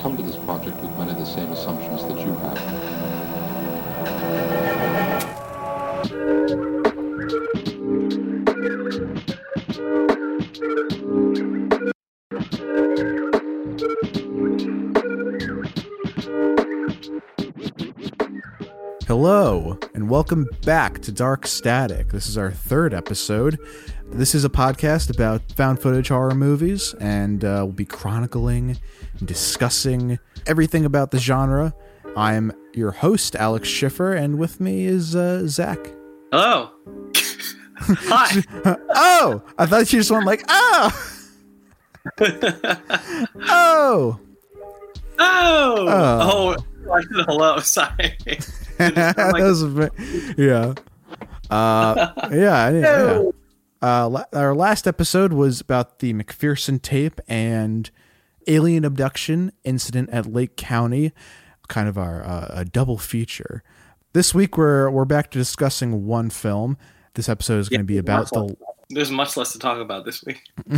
come to this project with many of the same assumptions that you have. Hello, and welcome back to Dark Static. This is our third episode. This is a podcast about found footage horror movies, and uh, we'll be chronicling and discussing everything about the genre. I'm your host, Alex Schiffer, and with me is uh, Zach. Hello. Hi. oh, I thought you just went like, oh, oh. Oh. Oh. Oh. I said hello. Sorry. was yeah. Uh, yeah, yeah. Yeah. Uh, la- our last episode was about the McPherson tape and alien abduction incident at Lake County, kind of our uh, a double feature. This week we're we're back to discussing one film. This episode is going to be about the There's much less to talk about this week.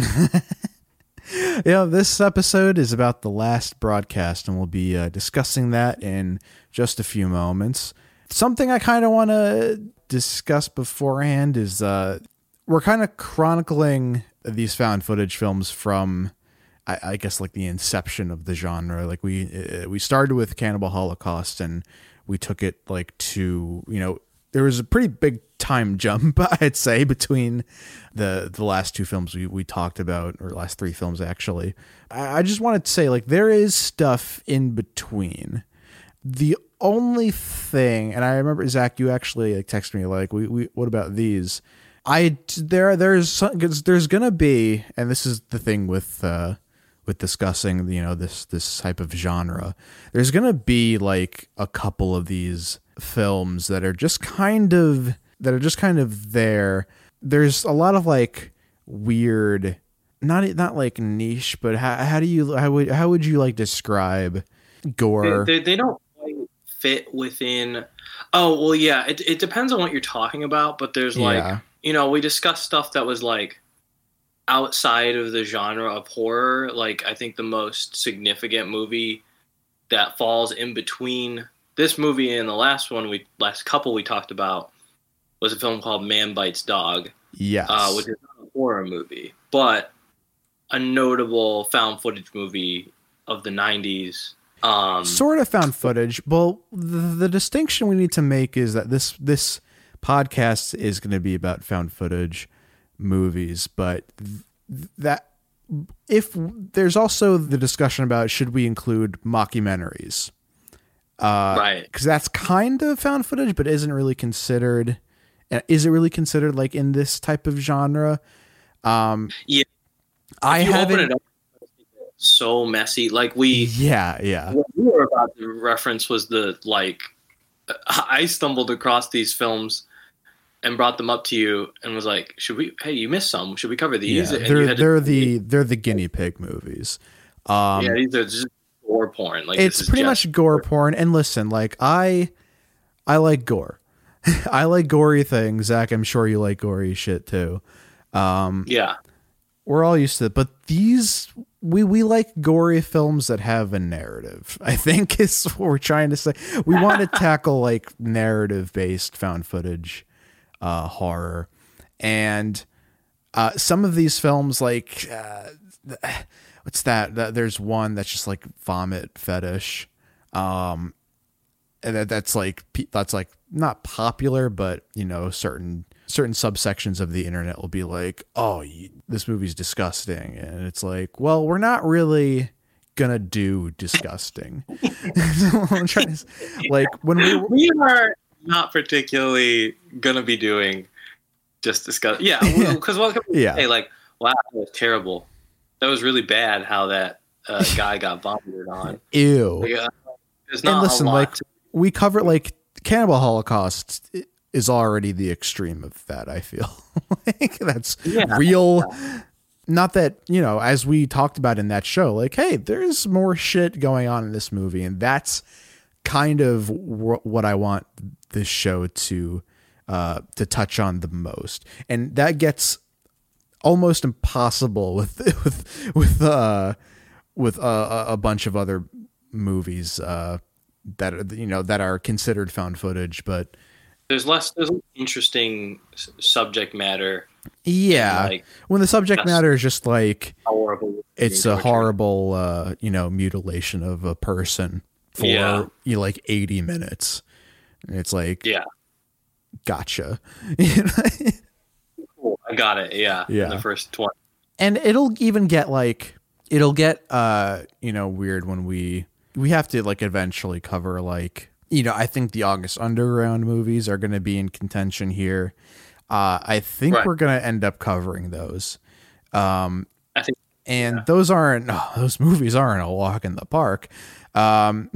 yeah. This episode is about the last broadcast, and we'll be uh, discussing that in just a few moments. Something I kind of want to discuss beforehand is uh, we're kind of chronicling these found footage films from I, I guess like the inception of the genre. Like we uh, we started with Cannibal Holocaust and we took it like to you know there was a pretty big time jump I'd say between the the last two films we, we talked about or last three films actually. I, I just wanted to say like there is stuff in between. The only thing, and I remember Zach, you actually like texted me like, "We, we what about these?" I there there's some, there's gonna be, and this is the thing with uh, with discussing you know this this type of genre. There's gonna be like a couple of these films that are just kind of that are just kind of there. There's a lot of like weird, not not like niche, but how how do you how would how would you like describe gore? They, they, they don't fit within. Oh well, yeah. It it depends on what you're talking about, but there's like Yeah. You know we discussed stuff that was like outside of the genre of horror. Like I think the most significant movie that falls in between this movie and the last one we last couple we talked about was a film called Man Bites Dog. Yes. uh, which is not a horror movie, but a notable found footage movie of the 90s. Um, sort of found footage. Well, the, the distinction we need to make is that this this podcast is going to be about found footage movies, but th- that if there's also the discussion about should we include mockumentaries, uh, right. Because that's kind of found footage, but isn't really considered. uh, Is it really considered like in this type of genre? Um, Yeah. I haven't. it up, so messy. Like we, Yeah, yeah. what we were about to reference was the like, I stumbled across these films and brought them up to you and was like, should we? Hey, you missed some. Should we cover these? Yeah, they're to- they're the they're the guinea pig movies. Um, yeah, these are just gore porn. Like it's pretty much gore porn. And listen, like I, I like gore. I like gory things. Zach, I'm sure you like gory shit too. Um, Yeah, we're all used to it, but these we we like gory films that have a narrative. I think is what we're trying to say. We want to tackle like narrative based found footage uh, horror, and uh, some of these films like uh, what's that? There's one that's just like vomit fetish. Um, and that, that's like that's like not popular, but you know certain certain subsections of the internet will be like, "Oh, you, this movie's disgusting," and it's like, "Well, we're not really gonna do disgusting." Like when we we are not particularly gonna be doing just discuss. Yeah, because what can Yeah. say? Like, wow, that was terrible. That was really bad. How that uh, guy got vomited on. ew. Like, uh, and listen, like to- we cover like Cannibal Holocaust is already the extreme of that. I feel like that's Yeah. real. Not that you know, as we talked about in that show, like, hey, there's more shit going on in this movie, and that's kind of wh- what I want this show to uh, to touch on the most, and that gets almost impossible with with with uh with uh, a- a bunch of other movies uh, that are you know that are considered found footage, but There's less. There's interesting subject matter. yeah, like when the subject matter is just like horrible. it's a torture. horrible uh, you know mutilation of a person for Yeah. you know, like 80 minutes. And it's like Yeah. gotcha. Cool. I got it. Yeah. Yeah. The first twenty. and it'll even get like it'll get uh you know weird when we we have to like eventually cover like you know i think the august underground movies are going to be in contention here uh i think Right. we're going to end up covering those um I think. and those aren't oh, those movies aren't a walk in the park um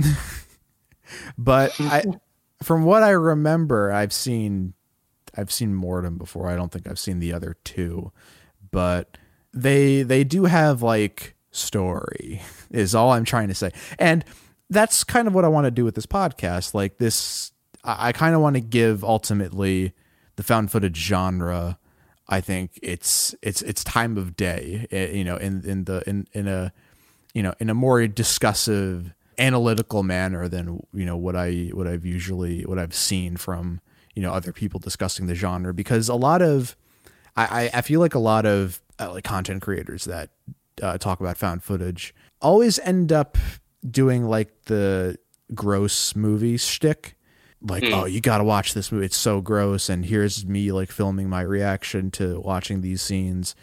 but i from what i remember i've seen i've seen Mordum before. I don't think i've seen the other two but they they do have like story is all i'm trying to say. And that's kind of what i want to do with this podcast. Like this i, I kind of want to give ultimately the found footage genre i think it's it's it's time of day eh, you know in in the in in a you know in a more discussive analytical manner than you know what i what i've usually what i've seen from you know other people discussing the genre because a lot of I, I- feel like a lot of uh, like content creators that uh, talk about found footage always end up doing like the gross movie shtick. Like, Hmm. oh, you got to watch this movie. It's so gross. And here's me like filming my reaction to watching these scenes.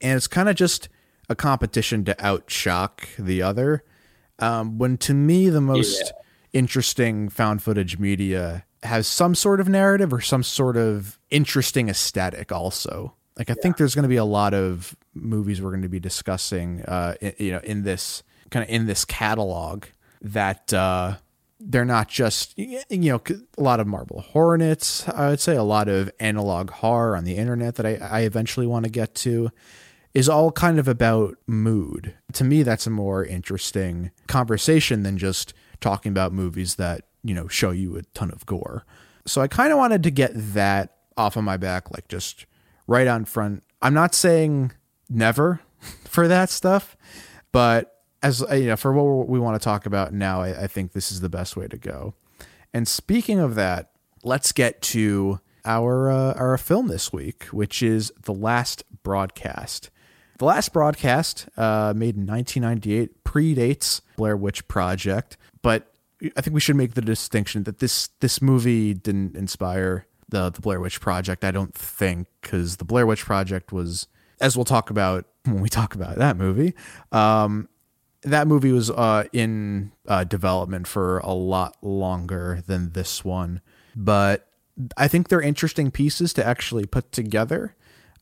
And it's kind of just a competition to outshock the other. Um, when to me, the most interesting found footage media has some sort of narrative or some sort of interesting aesthetic also. Like i think there's going to be a lot of movies we're going to be discussing uh i- you know in this kind of in this catalog that uh they're not just you know a lot of marble hornets i would say a lot of analog horror on the internet that i, I eventually want to get to is all kind of about mood. To me, that's a more interesting conversation than just talking about movies that, you know, show you a ton of gore. So I kind of wanted to get that off of my back, like just right on front. I'm not saying never for that stuff, but as uh, you know, for what we want to talk about now, I, I think this is the best way to go. And speaking of that, let's get to our uh, our film this week, which is The Last Broadcast. The Last Broadcast, uh, made in 1998, predates Blair Witch Project, but I think we should make the distinction that this this movie didn't inspire the the Blair Witch Project. I don't think because the Blair Witch Project was, as we'll talk about when we talk about that movie, um, that movie was uh, in uh, development for a lot longer than this one, but I think they're interesting pieces to actually put together.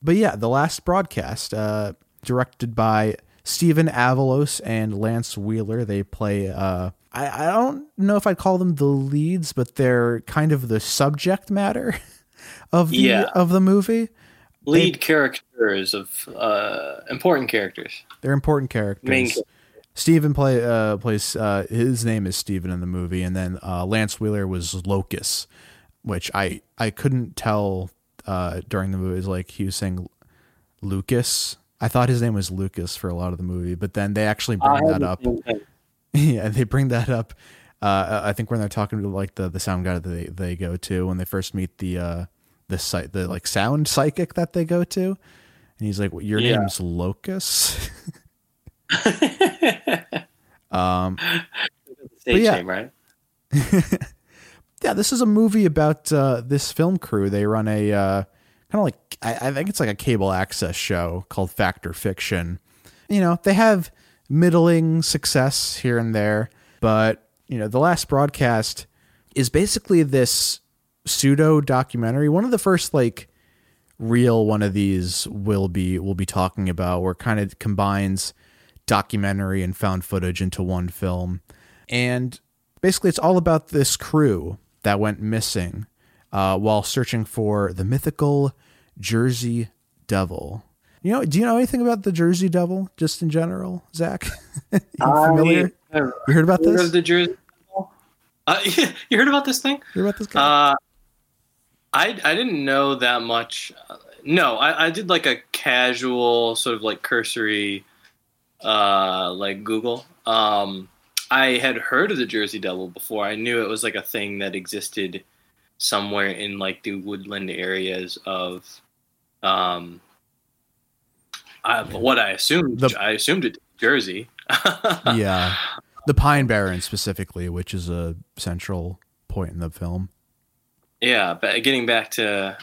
But yeah, the last broadcast, uh, directed by Stephen Avalos and Lance Wheeler, they play. Uh, I, I don't know if I'd call them the leads, but they're kind of the subject matter of the Yeah. of the movie. Lead characters of uh, important characters. They're important characters. Main Steven play uh, plays uh, his name is Stephen in the movie, and then uh, Lance Wheeler was Locus, which I I couldn't tell uh, during the movie. Was like he was saying Lucas. I thought his name was Lucas for a lot of the movie, but then they actually bring that up. yeah, they bring that up. Uh, I think when they're talking to like the the sound guy that they, they go to when they first meet the uh the site the like sound psychic that they go to, and he's like, "Your Yeah. name's Locus." um, Stage yeah. name, right? Yeah, this is a movie about uh, this film crew. They run a uh, kind of like I, I think it's like a cable access show called Fact or Fiction. You know, they have middling success here and there, but you know, the last broadcast is basically this pseudo documentary. One of the first like real one of these will be we'll be talking about where kind of combines documentary and found footage into one film. And basically it's all about this crew that went missing uh, while searching for the mythical Jersey Devil. You know, do you know anything about the Jersey Devil just in general, Zach? you familiar? I You heard about heard this? the Jersey. Uh, you heard about this thing? You heard about this guy? Uh, I I didn't know that much. Uh, No, I, I did like a casual sort of like cursory, uh, like Google. Um, I had heard of the Jersey Devil before. I knew it was like a thing that existed somewhere in like the woodland areas of um I, what I assumed The- I assumed it Jersey. yeah, the Pine Barrens specifically, which is a central point in the film. Yeah, but getting back to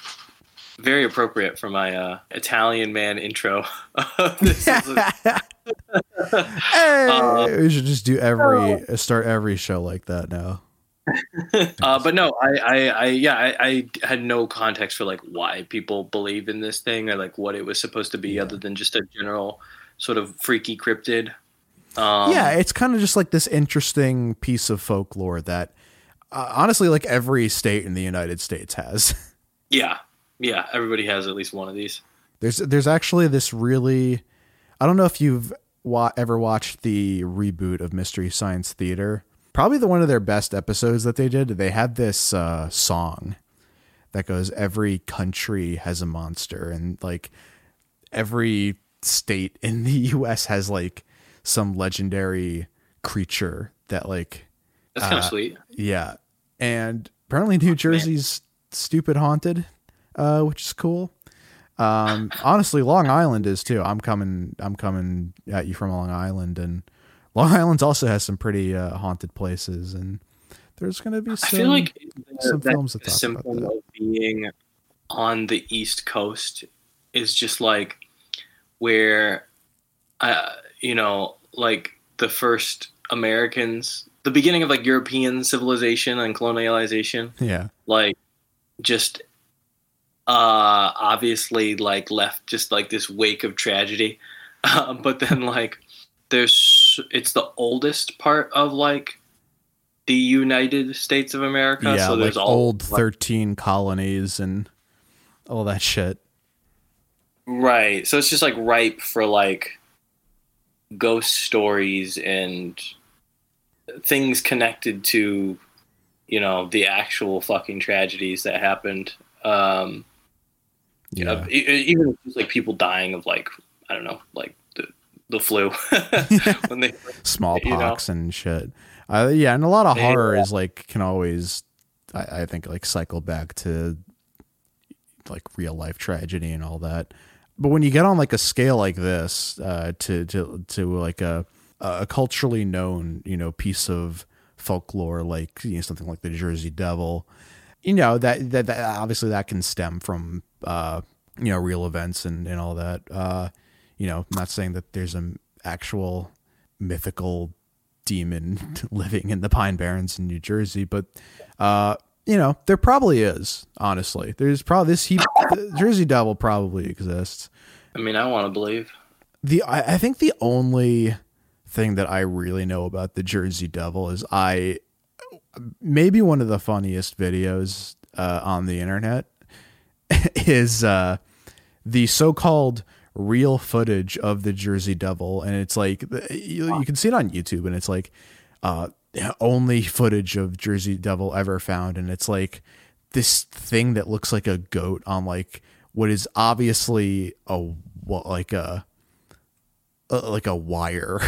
very appropriate for my uh, Italian man intro. This is a- hey, Uh, we should just do every start every show like that now. uh, but no, I, I, I yeah, I, I had no context for like why people believe in this thing or like what it was supposed to be, Yeah. other than just a general sort of freaky cryptid. Um, yeah, it's kind of just like this interesting piece of folklore that uh, honestly, like every state in the United States has. yeah, yeah. Everybody has at least one of these. There's there's actually this really, I don't know if you've wa- ever watched the reboot of Mystery Science Theater. Probably the one of their best episodes that they did. They had this uh, song that goes, "Every country has a monster," and like every state in the U.S. has like some legendary creature that like That's kind of Uh, sweet. yeah, and apparently New Jersey's stupid haunted, uh, which is cool. Um, honestly, Long Island is too. I'm coming. I'm coming at you from Long Island, and Long Island also has some pretty uh, haunted places, and there's going to be I some. feel like some that films that talk about that. of being on the East Coast is just like where, uh, you know, like the first Americans, the beginning of like European civilization and colonialization, yeah, like just uh obviously like left just like this wake of tragedy uh, but then like there's it's the oldest part of like the united states of america yeah, so like there's all old like, thirteen colonies and all that shit. right so it's just like ripe for like ghost stories and things connected to you know the actual fucking tragedies that happened um Yeah, e- even just like people dying of like I don't know, like the the flu when they smallpox and shit. Uh, yeah, and a lot of Yeah. horror is like can always, I, I think, like cycle back to like real life tragedy and all that. But when you get on like a scale like this, uh, to to to like a a culturally known you know piece of folklore like you know something like the Jersey Devil, you know that that, that obviously that can stem from uh you know real events and and all that. Uh, you know, I'm not saying that there's an actual mythical demon living in the Pine Barrens in New Jersey, but uh, you know, there probably is. Honestly, there's probably this heap. Jersey Devil probably exists. I mean, I want to believe. The I, I think the only thing that I really know about the Jersey Devil is I maybe one of the funniest videos uh, on the internet is uh, the so-called real footage of the Jersey Devil, and it's like you, you can see it on YouTube, and it's like uh, only footage of Jersey Devil ever found, and it's like this thing that looks like a goat on like what is obviously a like a, a like a wire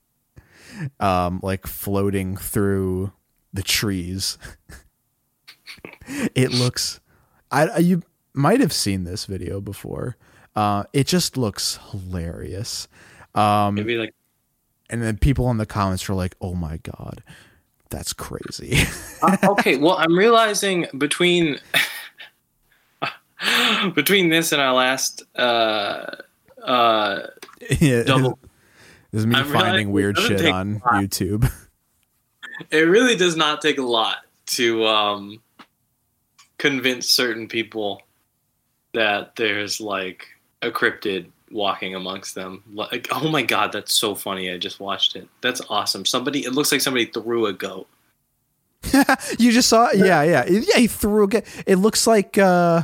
um like floating through the trees. It looks I, you might have seen this video before. Uh it just looks hilarious. Um Maybe like and then people in the comments are like oh my god that's crazy. Uh, okay. Well, I'm realizing between between this and our last uh uh yeah, double, this is me I'm finding weird shit on youtube it really does not take a lot to um convince certain people that there's like a cryptid walking amongst them. Like, oh my god, that's so funny! I just watched it. That's awesome. Somebody, it looks like somebody threw a goat. you just saw it? yeah yeah yeah he threw a goat. it looks like uh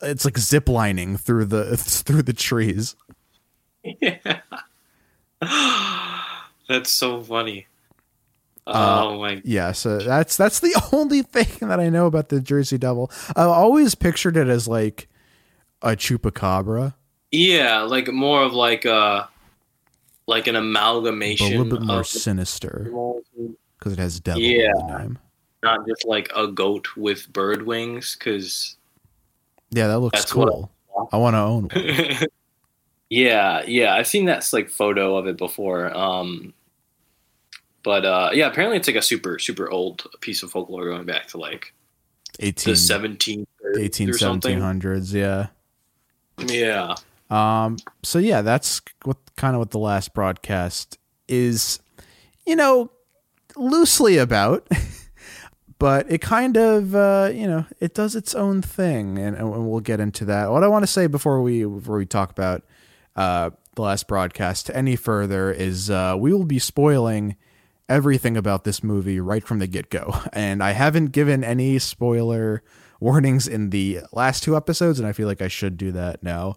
it's like zip lining through the through the trees Yeah, that's so funny. Uh, Oh my! yeah so that's that's the only thing that i know about the jersey devil I've always pictured it as like a chupacabra Yeah, like more of like a like an but amalgamation a little bit more sinister because it has devil Yeah. in the name. not just like a goat with bird wings. Because Yeah, that looks cool. I want to own one. yeah, yeah, I've seen that like photo of it before. Um, but uh, yeah, apparently it's like a super super old piece of folklore going back to like 18, the 17 18 1700s. Yeah. Yeah. Um, so yeah, that's what kind of what the last broadcast is, you know, loosely about, but it kind of, uh, you know, it does its own thing, and, and we'll get into that. What I want to say before we before we talk about uh, the last broadcast any further is uh, we will be spoiling everything about this movie right from the get go, and I haven't given any spoiler warnings in the last two episodes, and I feel like I should do that now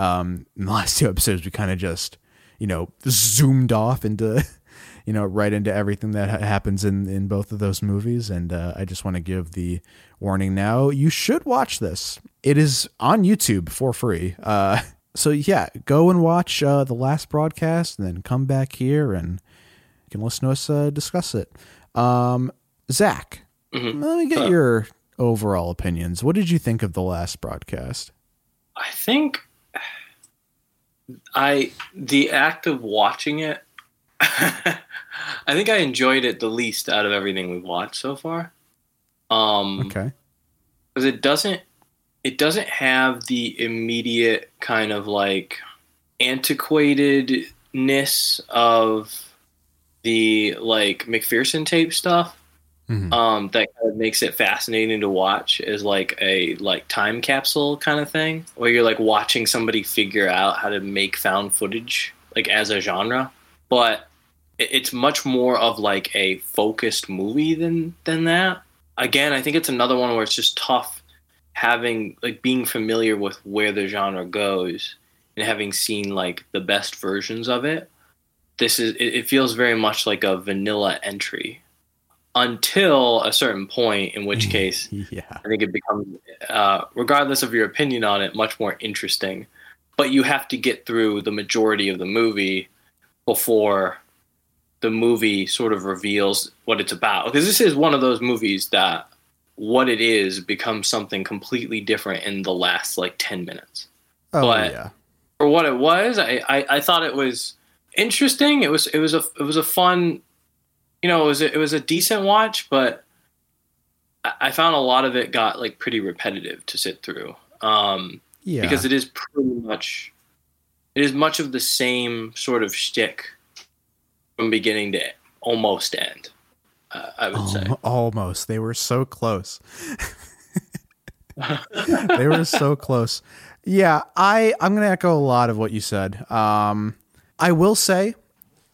um, in the last two episodes, we kind of just, you know, zoomed off into, you know, right into everything that ha- happens in, in both of those movies. And uh, I just want to give the warning now. You should watch this. It is on YouTube for free. Uh, so yeah, go and watch uh, the last broadcast and then come back here and you can listen to us uh, discuss it. Um, Zach, Mhm. let me get your overall opinions. What did you think of the last broadcast? I think I the act of watching it. I think I enjoyed it the least out of everything we've watched so far. Um, Okay. because it doesn't it doesn't have the immediate kind of like antiquatedness of the like McPherson tape stuff Mhm. um, that kind of makes it fascinating to watch is like a like time capsule kind of thing where you're like watching somebody figure out how to make found footage like as a genre. But it's much more of like a focused movie than than that. Again i think it's another one where it's just tough having like being familiar with where the genre goes and having seen like the best versions of it this is it, feels very much like a vanilla entry until a certain point in which case yeah. I think it becomes, uh, regardless of your opinion on it, much more interesting. But you have to get through the majority of the movie before the movie sort of reveals what it's about. Because this is one of those movies that what it is becomes something completely different in the last like 10 minutes. Oh But- yeah. For what it was, I, I, I thought it was interesting. It was it was a it was a fun, you know, it was a, it was a decent watch, but I found a lot of it got like pretty repetitive to sit through. Um, Yeah. because it is pretty much it is much of the same sort of shtick from beginning to almost end. Uh, I would say. Almost. They were so close. they were so close. Yeah, I I'm to echo a lot of what you said. Um I will say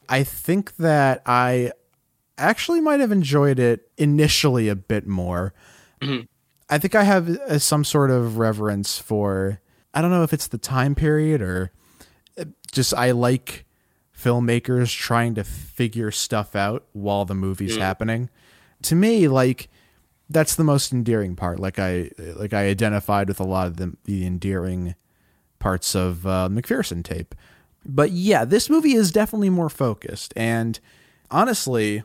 I think that I actually might have enjoyed it initially a bit more. Mhm. I think I have uh, some sort of reverence for I don't know if it's the time period or uh, just I like filmmakers trying to figure stuff out while the movie's Mm. happening. To me, like that's the most endearing part. Like I like I identified with a lot of the the endearing parts of uh, McPherson tape. But yeah, this movie is definitely more focused, and honestly,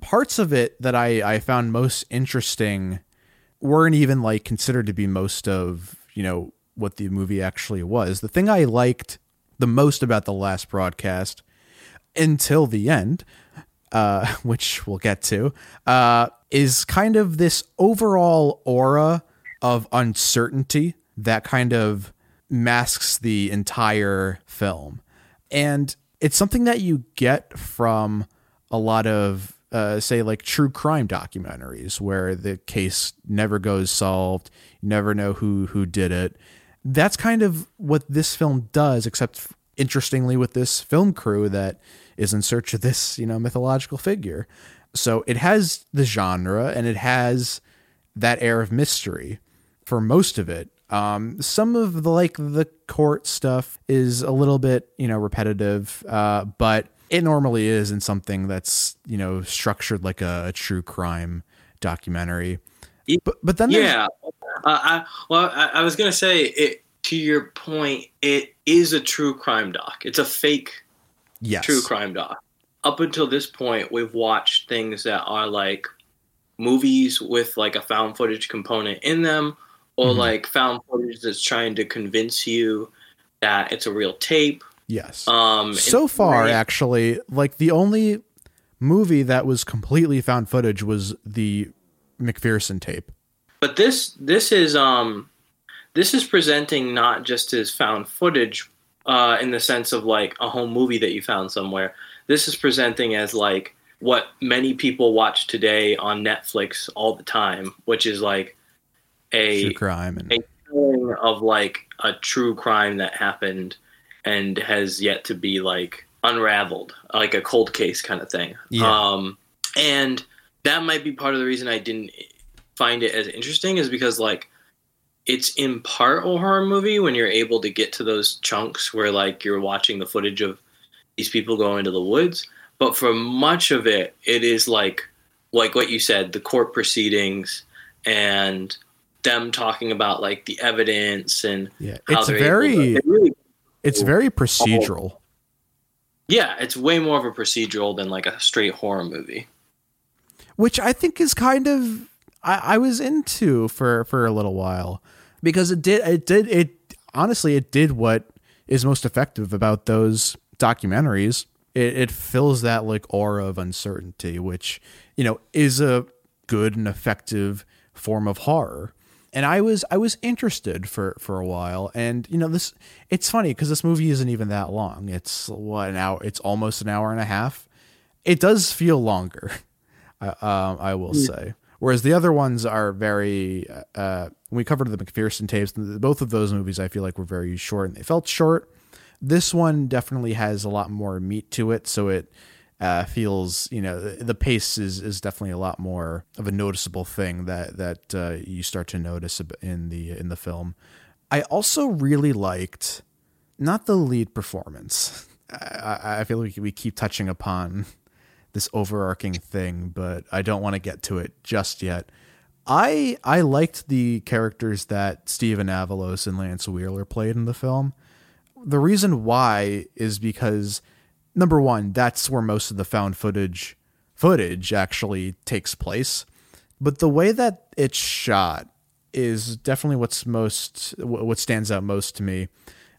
parts of it that I I found most interesting weren't even like considered to be most of you know what the movie actually was. The thing I liked the most about the last broadcast until the end, uh, which we'll get to, uh, is kind of this overall aura of uncertainty that kind of masks the entire film. And it's something that you get from a lot of, uh, say, like true crime documentaries where the case never goes solved, you never know who, who did it. That's kind of what this film does, except interestingly with this film crew that is in search of this, you know, mythological figure. So it has the genre and it has that air of mystery for most of it. Um, some of the like the court stuff is a little bit, you know, repetitive, uh, but it normally is in something that's, you know, structured like a, a true crime documentary. But but then Yeah. Uh, I, well, I, I was gonna say it. To your point, it is a true crime doc. It's a fake Yes. true crime doc. Up until this point, we've watched things that are like movies with like a found footage component in them, or Mhm. like found footage that's trying to convince you that it's a real tape. Yes. Um, so far, actually, like the only movie that was completely found footage was the McPherson tape. but this this is um this is presenting not just as found footage uh, in the sense of like a home movie that you found somewhere. This is presenting as like what many people watch today on Netflix all the time, which is like a True crime and a telling of like a true crime that happened and has yet to be like unraveled, like a cold case kind of thing. Yeah. Um, and that might be part of the reason I didn't find it as interesting is because like it's in part a horror movie when you're able to get to those chunks where like you're watching the footage of these people going into the woods but for much of it it is like like what you said the court proceedings and them talking about like the evidence and yeah, how it's they're able very to, it really, it's very procedural. yeah it's way more of a procedural than like a straight horror movie which I think is kind of I, I was into for for a little while because it did it did it honestly it did what is most effective about those documentaries. It, it fills that like aura of uncertainty, which you know is a good and effective form of horror. And I was I was interested for for a while, and you know this it's funny because this movie isn't even that long. It's what an hour. It's almost an hour and a half. It does feel longer. uh, um, I will say. Whereas the other ones are very. Uh, when we covered the McPherson tapes, both of those movies I feel like were very short and they felt short. This one definitely has a lot more meat to it, so it uh, feels you know the, pace is is definitely a lot more of a noticeable thing that that uh, you start to notice in the in the film. I also really liked not the lead performance. I, I feel like we keep touching upon this overarching thing, but I don't want to get to it just yet. I I liked the characters that Stephen Avalos and Lance Wheeler played in the film. The reason why is because number one, that's where most of the found footage footage actually takes place. But the way that it's shot is definitely what's most what stands out most to me.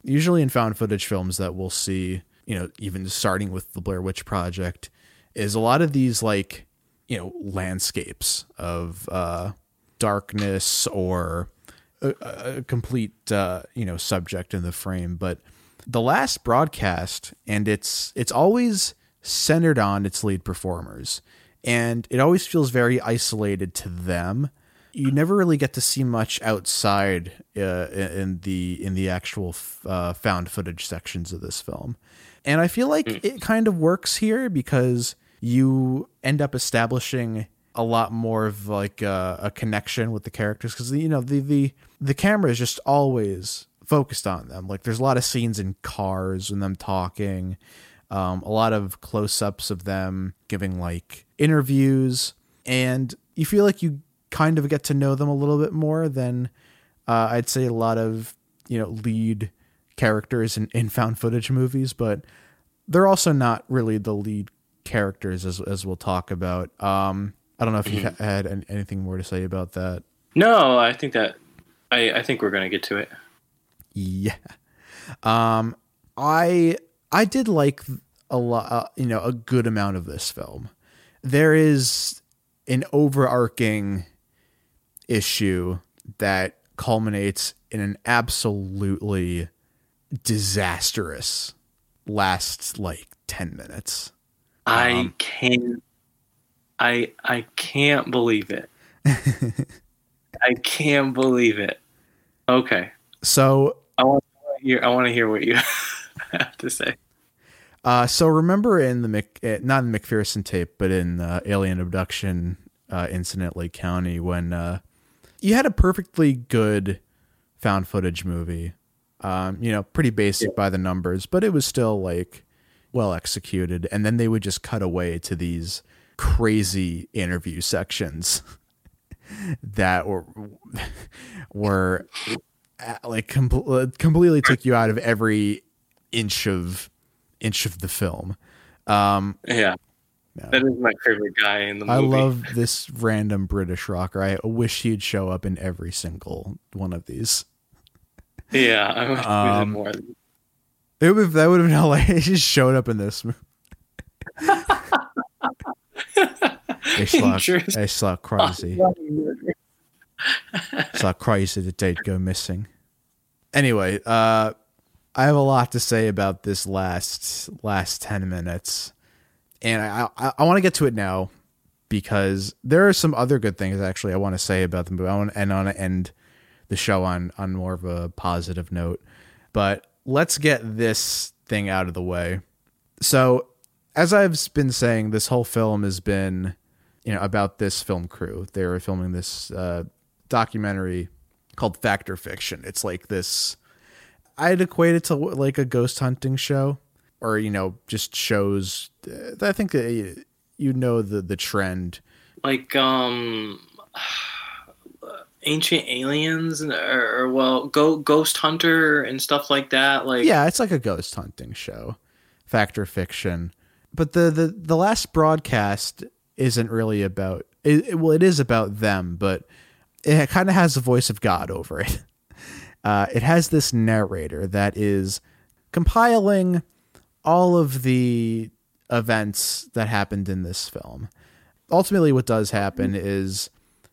Usually in found footage films that we'll see, you know, even starting with the Blair Witch Project, is a lot of these like, you know, landscapes of uh, darkness or a, a complete uh, you know subject in the frame. But the last broadcast, and it's it's always centered on its lead performers, and it always feels very isolated to them. You never really get to see much outside uh, in the in the actual uh, found footage sections of this film, and I feel like it kind of works here because you end up establishing a lot more of like a, a connection with the characters because you know the the the camera is just always focused on them. Like there's a lot of scenes in cars and them talking, um, a lot of close ups of them giving like interviews, and you feel like you kind of get to know them a little bit more than uh, I'd say a lot of you know lead characters in, in found footage movies, but they're also not really the lead characters as as we'll talk about. Um, I don't know if you Mm-hmm. had anything more to say about that. no i think that i i think we're gonna get to it Yeah. Um, I I did like a lot, uh, you know, a good amount of this film. There is an overarching issue that culminates in an absolutely disastrous last like 10 minutes. i Um, can't i i can't believe it i can't believe it okay So I want to hear. I want to hear what you have to say. Uh, so remember in the Mc, eh, not in the McPherson tape, but in uh, Alien Abduction uh, Incident Lake County, when uh, you had a perfectly good found footage movie. Um, you know, pretty basic by the numbers, but it was still like well executed. And then they would just cut away to these crazy interview sections that were were like com- completely took you out of every inch of inch of the film. Um, Yeah, no. that is my favorite guy in the movie. I love this random British rocker. I wish he'd show up in every single one of these. Yeah, I wish Um, more. It would, that would have been hilarious. He just showed up in this. movie. Interest- they saw crazy. saw crazy that they'd go missing. Anyway, uh, I have a lot to say about this last last ten minutes, and I I, I want to get to it now because there are some other good things actually I want to say about the movie. I want and to end the show on on more of a positive note, but let's get this thing out of the way. So, as I've been saying, this whole film has been you know about this film crew. They were filming this uh, documentary called Fact or Fiction. It's like this. I'd equate it to like a ghost hunting show, or you know, just shows. uh, I think that you- you know the the trend. like um ancient aliens or, or well go ghost hunter and stuff like that like Yeah, it's like a ghost hunting show, Fact or Fiction. But the the the last broadcast isn't really about. It- well, it is about them, but it kind of has the voice of God over it. Uh, it has this narrator that is compiling all of the events that happened in this film. Ultimately, what does happen is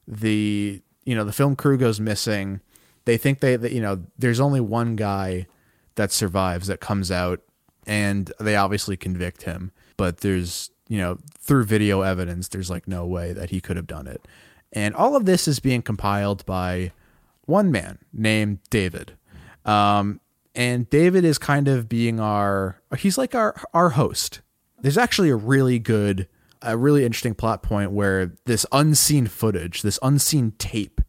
the you know the film crew goes missing. They think they that you know there's only one guy that survives that comes out, and they obviously convict him. But there's you know through video evidence, there's like no way that he could have done it. And all of this is being compiled by one man named David. Um, and David is kind of being our he's like our our host. There's actually a really good a really interesting plot point where this unseen footage, this unseen tape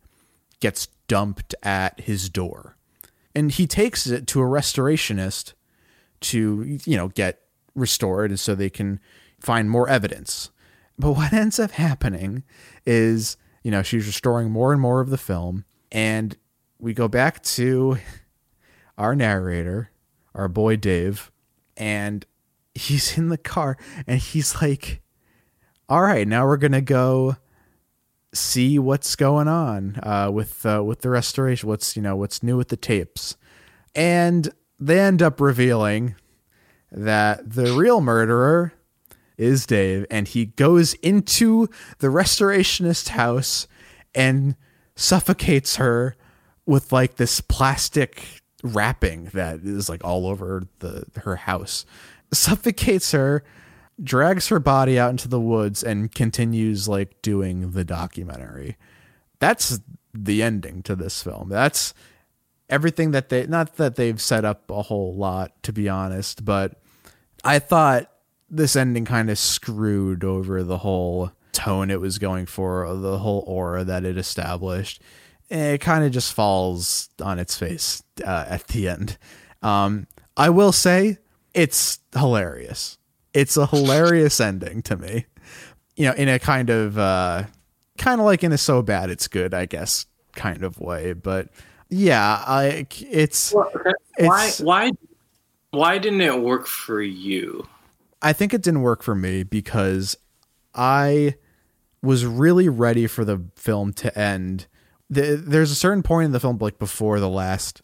gets dumped at his door. And he takes it to a restorationist to, you know, get restored and so they can find more evidence. But what ends up happening is, you know, she's restoring more and more of the film and we go back to our narrator, our boy Dave, and he's in the car and he's like, "All right, now we're gonna go see what's going on uh, with uh, with the restoration. What's you know what's new with the tapes?" And they end up revealing that the real murderer is Dave, and he goes into the restorationist house and suffocates her with like this plastic wrapping that is like all over the her house. Suffocates her, drags her body out into the woods, and continues like doing the documentary. That's the ending to this film. That's everything that they not that they've set up a whole lot to be honest, but I thought this ending kind of screwed over the whole tone it was going for, the whole aura that it established. It kind of just falls on its face uh, at the end. Um, I will say it's hilarious. It's a hilarious ending to me. You know, in a kind of uh, kind of like in a so bad it's good, I guess, kind of way. But yeah, I it's why It's- why why didn't it work for you I think it didn't work for me because I was really ready for the film to end. The, there's a certain point in the film, like before the last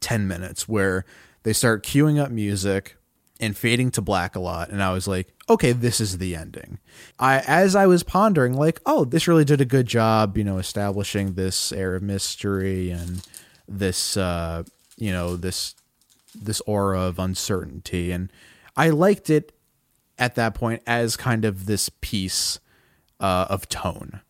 10 minutes, where they start queuing up music and fading to black a lot. And I was like, okay, this is the ending. I, as I was pondering, like, oh, this really did a good job, you know, establishing this air of mystery and this, uh, you know, this, this aura of uncertainty. And I liked it at that point as kind of this piece uh, of tone.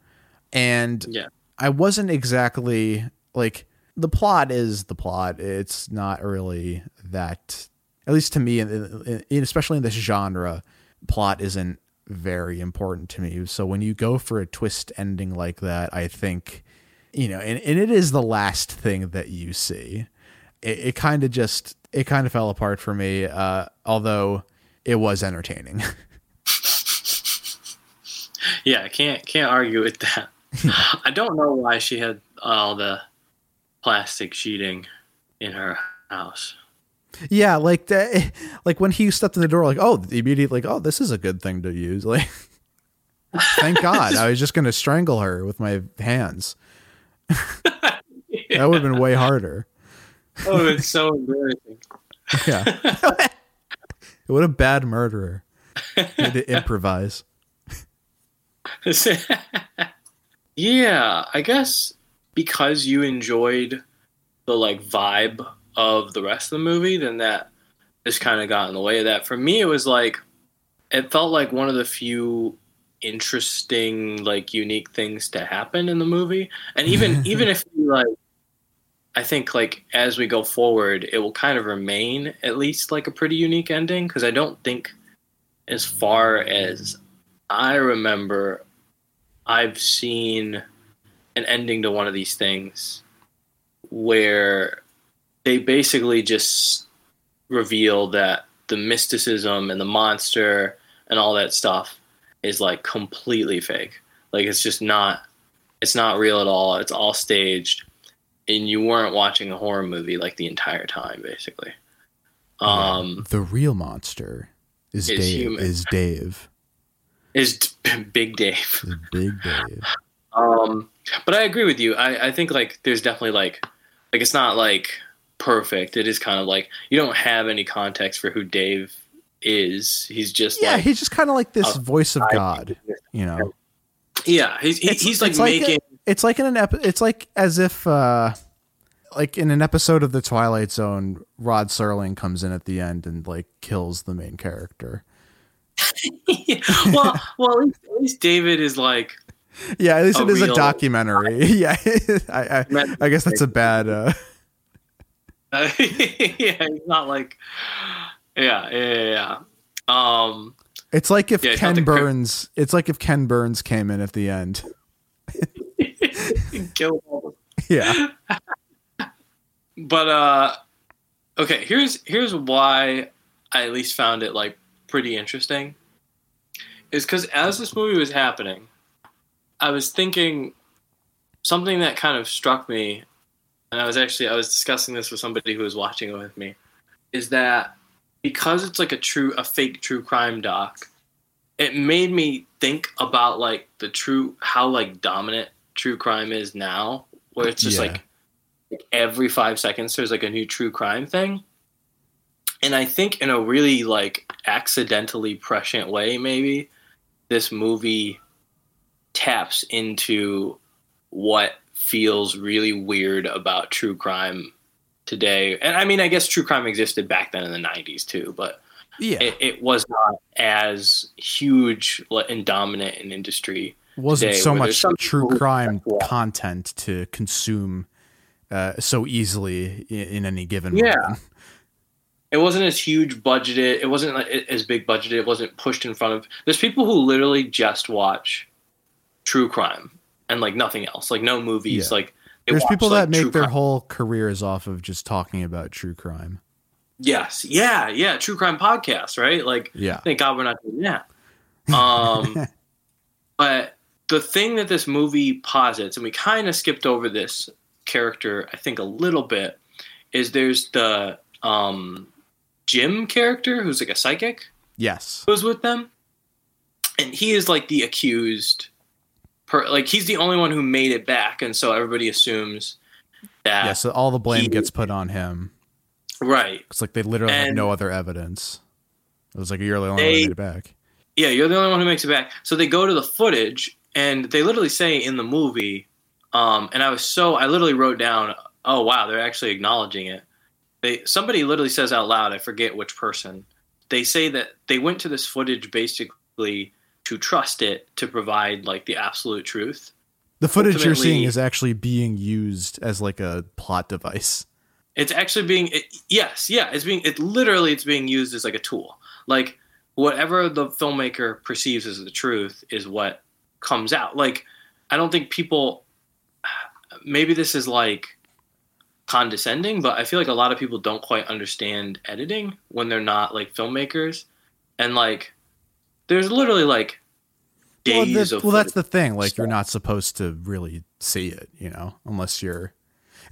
And yeah I wasn't exactly like the plot is the plot. It's not really that, at least to me, in, in, especially in this genre, plot isn't very important to me. So when you go for a twist ending like that, I think, you know, and, and it is the last thing that you see. It, it kind of just, it kind of fell apart for me, uh, although it was entertaining. yeah i can't can't argue with that i don't know why she had all the plastic sheeting in her house Yeah, like that, like when he stepped in the door, like, oh, immediately, like, oh, this is a good thing to use. Like, thank God, I was just gonna strangle her with my hands. That would have been way harder. Oh, it's so embarrassing. Yeah, what a bad murderer. Had to improvise. yeah, I guess because you enjoyed the like vibe of the rest of the movie, then that just kind of got in the way of that. For me, it was like it felt like one of the few interesting, like unique things to happen in the movie. And even even if you like I think like as we go forward, it will kind of remain at least like a pretty unique ending because I don't think as far as I remember I've seen an ending to one of these things where they basically just reveal that the mysticism and the monster and all that stuff is like completely fake. Like it's just not it's not real at all. It's all staged and you weren't watching a horror movie like the entire time basically. Um the real monster is, Is Dave. human. Is Dave? is Big Dave. Is Big Dave? Um, but I agree with you. I, I think like there's definitely like like it's not like perfect. It is kind of like you don't have any context for who Dave is. He's just Yeah, like he's just kind of like this a voice of God. You know, yeah. He's he, It's- he's like like making it's like in an ep- It's like as if, uh like in an episode of the Twilight Zone, Rod Serling comes in at the end and like kills the main character. well well at least, at least David is like Yeah, at least it is a documentary. yeah, I, I I guess that's a bad. uh yeah he's not like yeah yeah yeah. Um, It's like if Yeah, Ken Burns. It's like if Ken Burns came in at the end. kill all. Yeah, but uh okay here's here's why i at least found it like pretty interesting is because as this movie was happening i was thinking something that kind of struck me and i was actually i was discussing this with somebody who was watching it with me is that because it's like a true a fake true crime doc it made me think about like the true how like dominant true crime is now where it's just Yeah. like like every five seconds there's like a new true crime thing and i think in a really like accidentally prescient way maybe this movie taps into what feels really weird about true crime today and i mean i guess true crime existed back then in the 90s too but yeah. it, it was not as huge and dominant an industry wasn't so much true crime content to consume uh, so easily in, in any given Yeah. moment. it wasn't as huge budgeted. It wasn't like as big budgeted. It wasn't pushed in front of. There's people who literally just watch true crime and like nothing else, like no movies. Yeah. Like There's watch, people that make their crime. whole careers off of just talking about true crime. yes, yeah, yeah, true crime podcasts, right? Like Yeah. thank God we're not doing that. Um, but the thing that this movie posits, and we kind of skipped over this character, I think a little bit, is there's the um, Jim character who's like a psychic. Yes. Who's with them, and he is like the accused. Per, like he's the only one who made it back, and so everybody assumes that Yeah. So all the blame he- gets put on him. right. It's like they literally have no other evidence. It was like you're the only one They- who made it back. Yeah, you're the only one who makes it back. So they go to the footage, and they literally say in the movie, um, and I was so I literally wrote down, oh wow, they're actually acknowledging it. They somebody literally says out loud, I forget which person. They say that they went to this footage basically to trust it to provide like the absolute truth. The footage you're seeing is actually being used as like a plot device. It's actually being it, yes, yeah, it's being it literally it's being used as like a tool. Like whatever the filmmaker perceives as the truth is what comes out. Like I don't think people maybe this is like condescending, but I feel like a lot of people don't quite understand editing when they're not like filmmakers. And like there's literally like Well, days the- of well, that's the thing. Like, you're not supposed to really see it, you know, unless you're.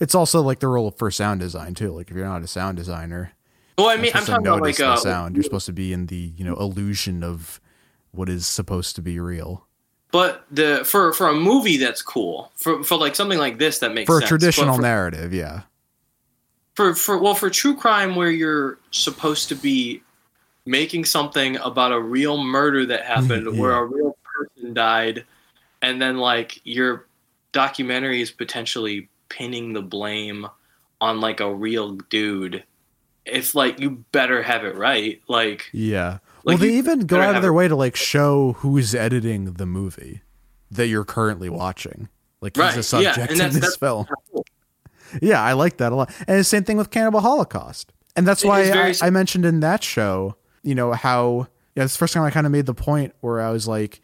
It's also like the role for sound design too. Like, if you're not a sound designer, Well, I mean, I'm talking about like uh, sound. You're supposed to be in the you know illusion of what is supposed to be real but the for for a movie that's cool for for like something like this that makes for a traditional for, narrative. Yeah, for for well for true crime where you're supposed to be making something about a real murder that mm-hmm, happened Yeah. where a real person died and then like your documentary is potentially pinning the blame on like a real dude it's like you better have it right like yeah. Well, they you even go out of their way to like show who's editing the movie that you're currently watching. Like Right, he's a yeah, subject and in this film. Yeah, I like that a lot. And the same thing with Cannibal Holocaust. And that's It why I, I mentioned in that show, you know, how yeah, it's the first time I kind of made the point where I was like,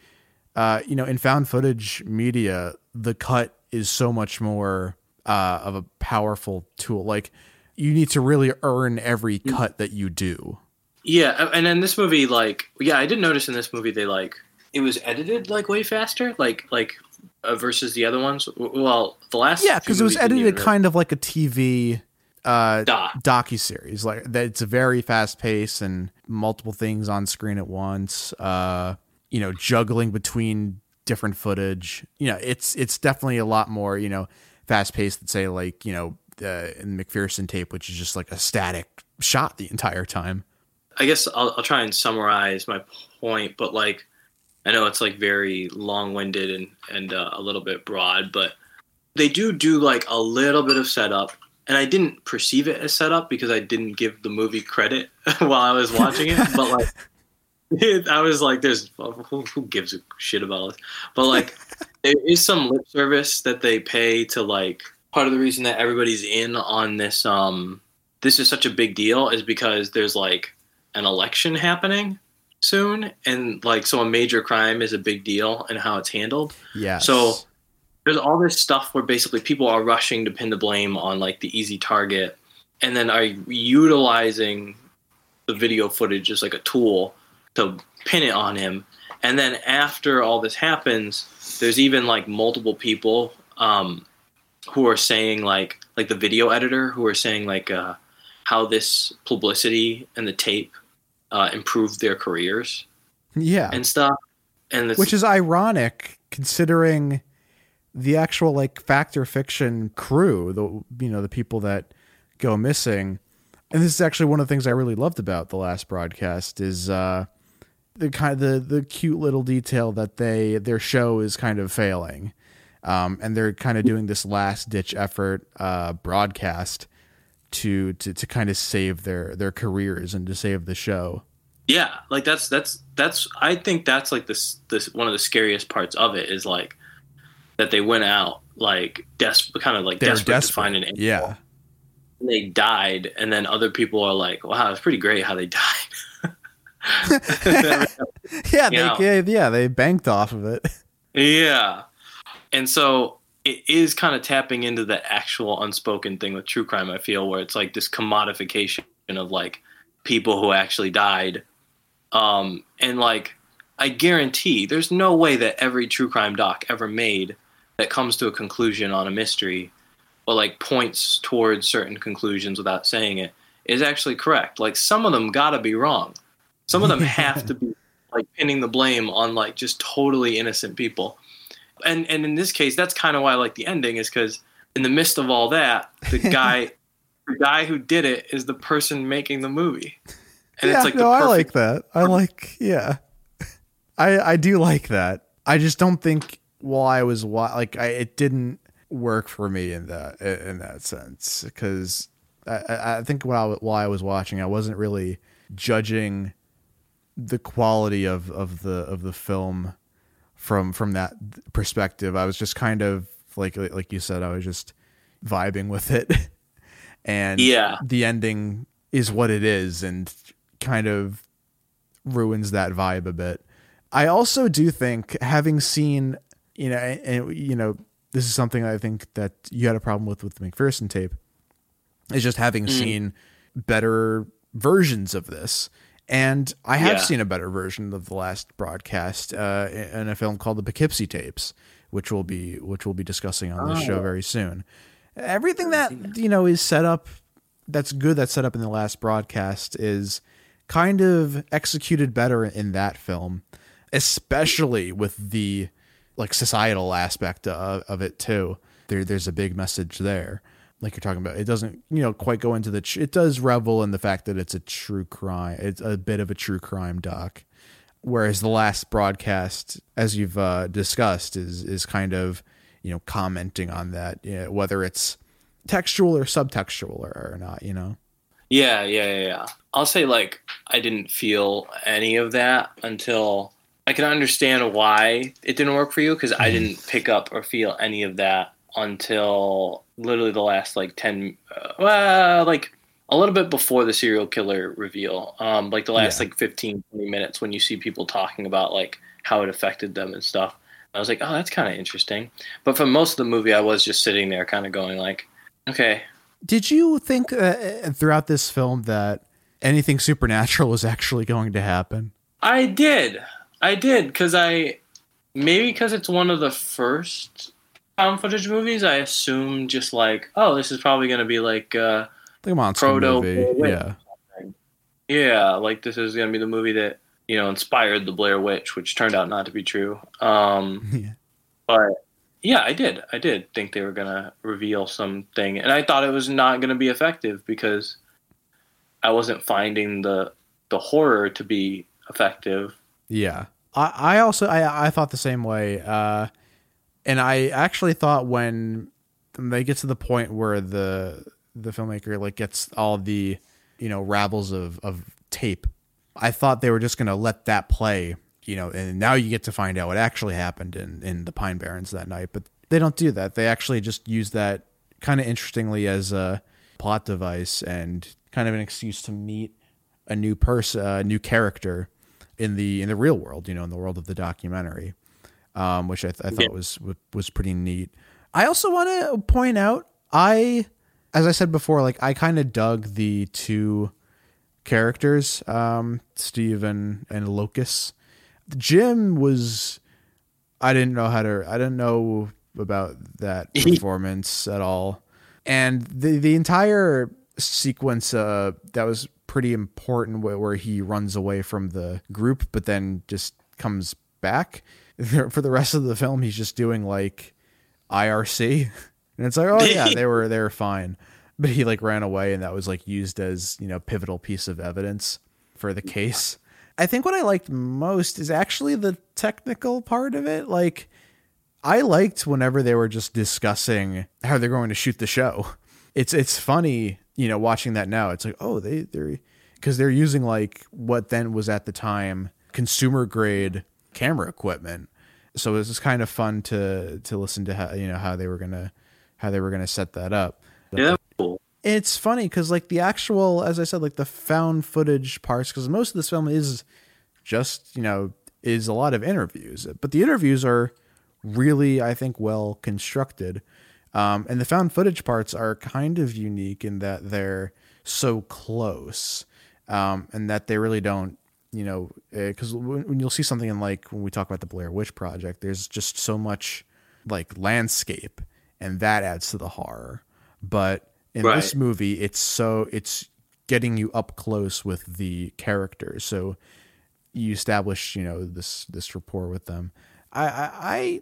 uh, you know, in found footage media, the cut is so much more uh, of a powerful tool. Like you need to really earn every Mm. cut that you do. Yeah, and then this movie, like, yeah, I did notice in this movie they like it was edited like way faster, like like uh, versus the other ones. Well, the last Yeah, because it was edited kind of like a TV uh, Doc. docu series. Like that, it's a very fast pace and multiple things on screen at once. Uh, you know, juggling between different footage. You know, it's it's definitely a lot more you know fast paced than say like you know uh, in McPherson tape, which is just like a static shot the entire time. I guess I'll, I'll try and summarize my point, but like I know it's like very long-winded and and uh, a little bit broad, but they do do like a little bit of setup, and I didn't perceive it as setup because I didn't give the movie credit while I was watching it, but like. I was like, "There's who, who gives a shit about this?" But like, there is some lip service that they pay to like. Part of the reason that everybody's in on this, um, this is such a big deal, is because there's like an election happening soon and like so a major crime is a big deal and how it's handled Yeah. So- there's all this stuff where basically people are rushing to pin the blame on like the easy target and then are utilizing the video footage as like a tool to pin it on him and then after all this happens there's even like multiple people um, who are saying like like the video editor who are saying like uh, how this publicity and the tape uh, improved their careers yeah. and stuff. And which is ironic considering the actual like fact or fiction crew the you know the people that go missing. And this is actually one of the things i really loved about the last broadcast is uh the kind of the the cute little detail that they their show is kind of failing. Um and they're kind of doing this last ditch effort uh broadcast to to to kind of save their their careers and to save the show yeah like that's that's that's i think that's like this this one of the scariest parts of it is like that they went out like desperate kind of like desperate, desperate to find an angel. yeah And they died and then other people are like wow it's pretty great how they died yeah, they, yeah, they banked off of it. Yeah. And so it is kind of tapping into the actual unspoken thing with true crime, I feel, where it's like this commodification of like people who actually died. Um, and like, I guarantee there's no way that every true crime doc ever made that comes to a conclusion on a mystery or like points towards certain conclusions without saying it is actually correct. Like, some of them gotta be wrong. Some of them have to be like pinning the blame on like just totally innocent people. And and in this case, that's kind of why I like the ending is because in the midst of all that, the guy, the guy who did it is the person making the movie, and yeah, it's like no, the I like that. I like, yeah, I I do like that. I just don't think while I was wa- like, I it didn't work for me in that in that sense because I, I think while I, while I was watching, I wasn't really judging the quality of of the of the film from from that perspective. I was just kind of like like you said, I was just vibing with it, and Yeah. the ending is what it is, and kind of ruins that vibe a bit. I also do think having seen, you know, and, you know, this is something I think that you had a problem with with the McPherson tape, is just having mm-hmm. seen better versions of this. And I have Yeah. seen a better version of the last broadcast uh, in a film called the Poughkeepsie tapes, which we'll be which we'll be discussing on this show Oh. very soon. Everything that you know is set up that's good that's set up in the last broadcast is kind of executed better in that film, especially with the like societal aspect of, of it too. There, there's a big message there, like you're talking about. It doesn't, you know, quite go into the. Tr- it does revel in the fact that it's a true crime. It's a bit of a true crime doc, whereas the last broadcast, as you've uh, discussed, is is kind of you know commenting on that, you know, whether it's textual or subtextual or, or not. You know. Yeah, yeah, yeah, yeah. I'll say like I didn't feel any of that until I can understand why it didn't work for you because I didn't pick up or feel any of that until literally the last like 10 uh, well like a little bit before the serial killer reveal um like the last Yeah. like 15 20 minutes when you see people talking about like how it affected them and stuff i was like oh that's kind of interesting but for most of the movie i was just sitting there kind of going like okay Did you think uh, throughout this film that anything supernatural was actually going to happen? I did. I did because I maybe because it's one of the first found footage movies. I assume just like, oh, this is probably going to be like, uh, The monster Proto- movie, yeah, yeah, like this is going to be the movie that you know inspired the Blair Witch, which turned out not to be true. Um, yeah. but yeah, I did. I did think they were going to reveal something, and I thought it was not going to be effective because I wasn't finding the the horror to be effective. Yeah. I, I also I, I thought the same way. Uh and I actually thought when they get to the point where the the filmmaker like gets all the you know rabbles of of tape, I thought they were just gonna let that play, you know, and now you get to find out what actually happened in in the Pine Barrens that night. But they don't do that. They actually just use that kind of interestingly as a plot device and kind of an excuse to meet a new person, a new character in the in the real world, you know, in the world of the documentary, um, which I, th- I thought Yeah. was was pretty neat. I also want to point out, I, as I said before, like I kind of dug the two characters, um, Steve and and Locus. Jim was, I didn't know how to, I didn't know about that performance at all, and the the entire sequence uh, that was pretty important where, where he runs away from the group but then just comes back for the rest of the film he's just doing like IRC and it's like oh yeah they were they were fine but he like ran away and that was like used as you know pivotal piece of evidence for the case I think what I liked most is actually the technical part of it like I liked whenever they were just discussing how they're going to shoot the show. It's it's funny, you know, watching that now. It's like, oh, they they're because they're using like what then was at the time consumer grade camera equipment. So it was kind of fun to to listen to how you know how they were gonna how they were gonna set that up. Yeah, cool. It's funny because like the actual, as I said, like the found footage parts, because most of this film is just you know is a lot of interviews, but the interviews are really I think well constructed, um, and the found footage parts are kind of unique in that they're so close, um, and that they really don't you know eh, because when, when you'll see something in like when we talk about the Blair Witch Project, there's just so much like landscape, and that adds to the horror, but in this movie it's so it's getting you up close with the characters. So you establish you know this this rapport with them. I i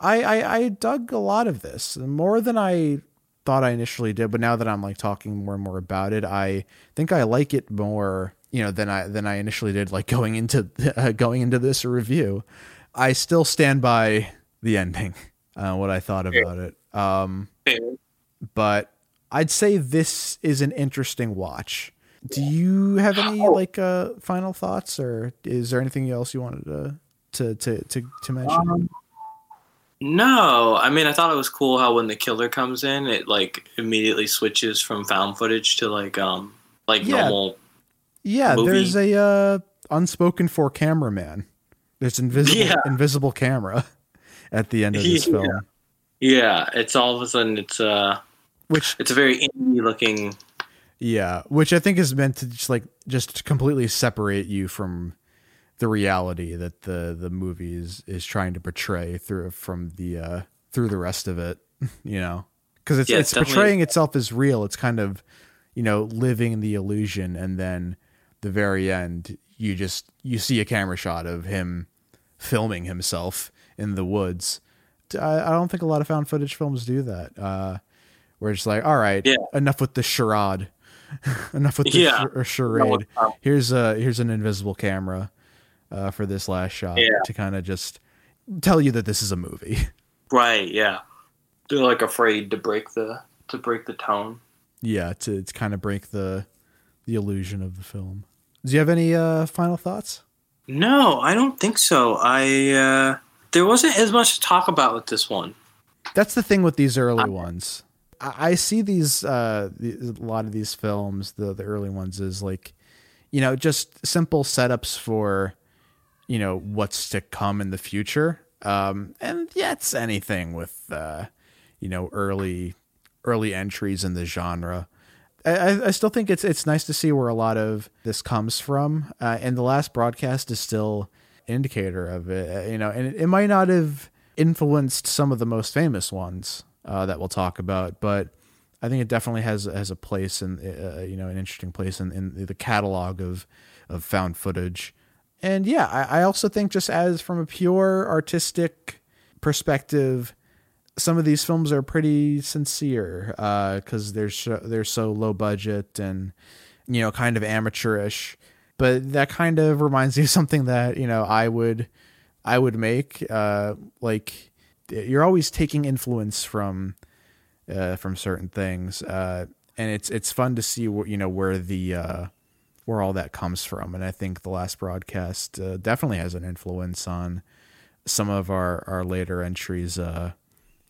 i i, I dug a lot of this more than i thought i initially did but now that i'm like talking more and more about it i think i like it more you know than i than i initially did like going into uh, going into this review i still stand by the ending uh, what i thought about it um but I'd say this is an interesting watch. Do you have any like uh, final thoughts, or is there anything else you wanted to to to to, to mention? No, I mean I thought it was cool how when the killer comes in, it like immediately switches from found footage to like um like Yeah. normal. Yeah, movie- there's a uh, unspoken for cameraman. There's invisible Yeah. invisible camera at the end of this Yeah. film, Yeah, it's all of a sudden it's uh which it's a very indie looking. yeah, which I think is meant to just like just completely separate you from the reality that the the movie is is trying to portray through from the uh through the rest of it you know because it's Yeah, it's it's portraying itself as real it's kind of you know, living the illusion, and then the very end, you just you see a camera shot of him filming himself in the woods. I, I don't think a lot of found footage films do that. Uh, where it's like, all right, Yeah. enough with the charade, enough with the Yeah. char- charade. Here's a here's an invisible camera uh, for this last shot Yeah. to kind of just tell you that this is a movie. Right. Yeah. They're like afraid to break the to break the tone. yeah, to to kind of break the the illusion of the film. Do you have any uh, final thoughts? No, I don't think so. I uh there wasn't as much to talk about with this one. That's the thing with these early ones. I, I see these uh, the, a lot of these films, the the early ones, is like, you know, just simple setups for, you know, what's to come in the future. Um, and yeah, it's anything with, uh, you know, early early entries in the genre. I- I, still think it's it's nice to see where a lot of this comes from, uh, and the last broadcast is still indicator of it. uh, You know, and it, it might not have influenced some of the most famous ones uh, that we'll talk about, but I think it definitely has has a place in uh, you know an interesting place in, in the catalog of of found footage. And yeah, I, I also think just as from a pure artistic perspective, some of these films are pretty sincere because they're so, they're so low budget and you know kind of amateurish. But that kind of reminds me of something that you know I would I would make. Uh, like you're always taking influence from uh, from certain things, uh, and it's it's fun to see where you know where the uh, where all that comes from. And I think the last broadcast uh, definitely has an influence on some of our our later entries uh,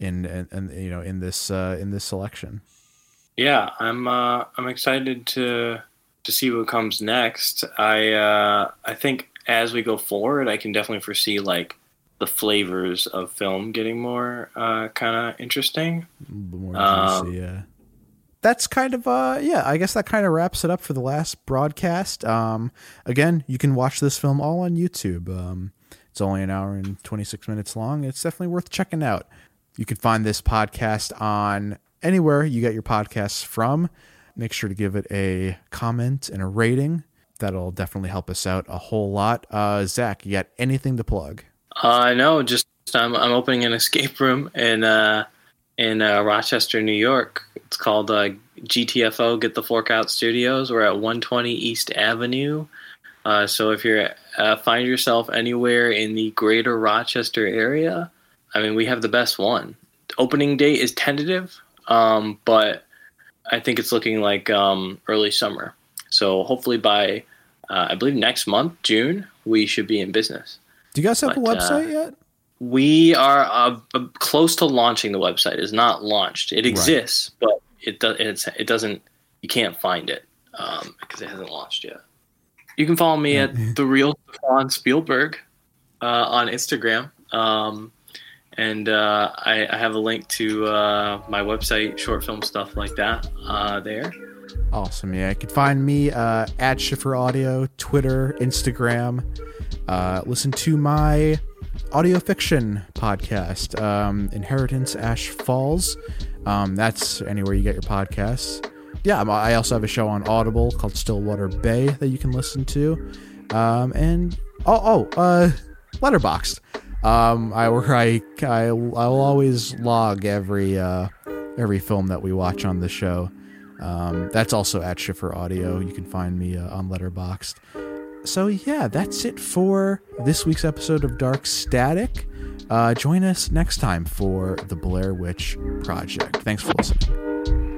in and you know in this uh, in this selection. Yeah, I'm uh I'm excited to to see what comes next. I uh I think as we go forward, I can definitely foresee like the flavors of film getting more uh kind of interesting. More Um, juicy, yeah. That's kind of uh yeah, I guess that kind of wraps it up for the last broadcast. Um again, you can watch this film all on YouTube. Um it's only an hour and 26 minutes long. It's definitely worth checking out. You can find this podcast on anywhere you get your podcasts from. Make sure to give it a comment and a rating. That'll definitely help us out a whole lot. Uh Zach, you got anything to plug? Uh no, just I'm I'm opening an escape room in uh in uh, Rochester, New York. It's called uh, GTFO Get the Fork Out Studios. We're at 120 East Avenue. Uh, so if you're uh, find yourself anywhere in the greater Rochester area, I mean, we have the best one. Opening date is tentative, um, but I think it's looking like um, early summer. So hopefully by, uh, I believe next month, June, we should be in business. Do you guys have a But, uh, website yet? We are uh, uh, close to launching the website. It's not launched. It exists, but it does. It's, it doesn't. You can't find it um, because it hasn't launched yet. You can follow me at the real Stefan Spielberg uh, on Instagram, um, and uh, I, I have a link to uh, my website, short film stuff like that uh, there. Awesome. Yeah, you can find me uh, at Schiffer Audio, Twitter, Instagram. Uh, listen to my audio fiction podcast, um, Inheritance Ash Falls. Um, that's anywhere you get your podcasts. Yeah, I'm- also have a show on Audible called Stillwater Bay that you can listen to. Um, and oh, oh, uh, Letterboxd. Um, I I I I'll always log every uh, every film that we watch on the show. Um, that's also at Schiffer Audio. You can find me uh, on Letterboxd. So yeah, that's it for this week's episode of Dark Static. Uh, join us next time for the Blair Witch Project. Thanks for listening.